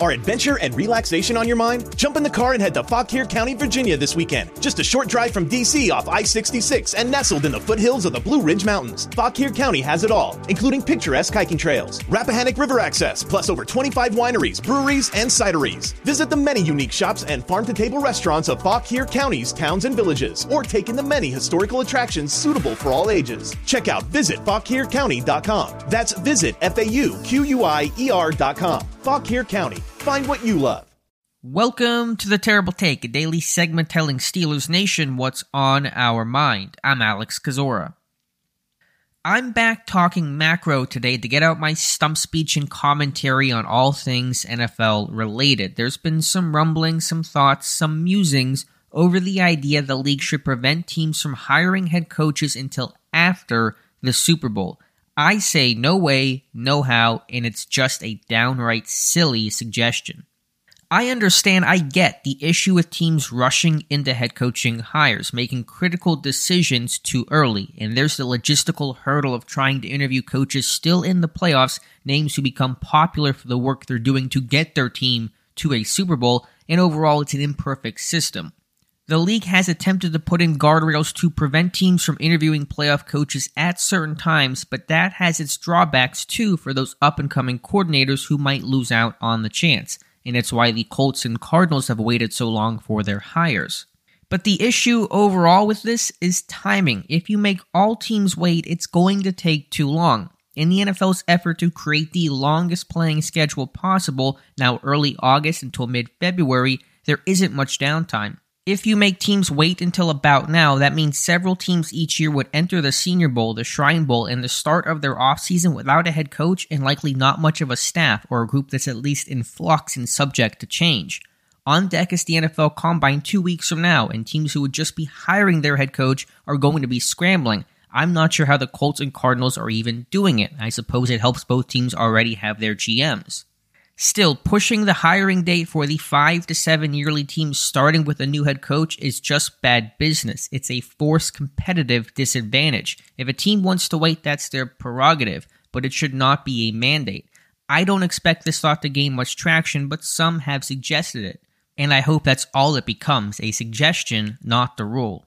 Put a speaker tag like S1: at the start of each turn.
S1: Are adventure and relaxation on your mind? Jump in the car and head to Fauquier County, Virginia this weekend. Just a short drive from DC off I 66 and nestled in the foothills of the Blue Ridge Mountains. Fauquier County has it all, including picturesque hiking trails, Rappahannock River access, plus over 25 wineries, breweries, and cideries. Visit the many unique shops and farm to table restaurants of Fauquier County's towns and villages, or take in the many historical attractions suitable for all ages. Check out visitfauquiercounty.com. That's visit F A U Q U I E R.com. Fauquier County. Find what you love.
S2: Welcome to the Terrible Take, a daily segment telling Steelers Nation what's on our mind. I'm Alex Kozora. I'm back talking macro today to get out my stump speech and commentary on all things NFL related. There's been some rumblings, some thoughts, some musings over the idea the league should prevent teams from hiring head coaches until after the Super Bowl. I say no way, no how, and it's just a downright silly suggestion. I understand, I get the issue with teams rushing into head coaching hires, making critical decisions too early, and there's the logistical hurdle of trying to interview coaches still in the playoffs, names who become popular for the work they're doing to get their team to a Super Bowl, and overall it's an imperfect system. The league has attempted to put in guardrails to prevent teams from interviewing playoff coaches at certain times, but that has its drawbacks too for those up and coming coordinators who might lose out on the chance. And it's why the Colts and Cardinals have waited so long for their hires. But the issue overall with this is timing. If you make all teams wait, it's going to take too long. In the NFL's effort to create the longest playing schedule possible, now early August until mid February, there isn't much downtime. If you make teams wait until about now, that means several teams each year would enter the Senior Bowl, the Shrine Bowl, and the start of their offseason without a head coach and likely not much of a staff or a group that's at least in flux and subject to change. On deck is the NFL Combine two weeks from now, and teams who would just be hiring their head coach are going to be scrambling. I'm not sure how the Colts and Cardinals are even doing it. I suppose it helps both teams already have their GMs. Still, pushing the hiring date for the five to seven yearly teams starting with a new head coach is just bad business. It's a forced competitive disadvantage. If a team wants to wait, that's their prerogative, but it should not be a mandate. I don't expect this thought to gain much traction, but some have suggested it. And I hope that's all it becomes a suggestion, not the rule.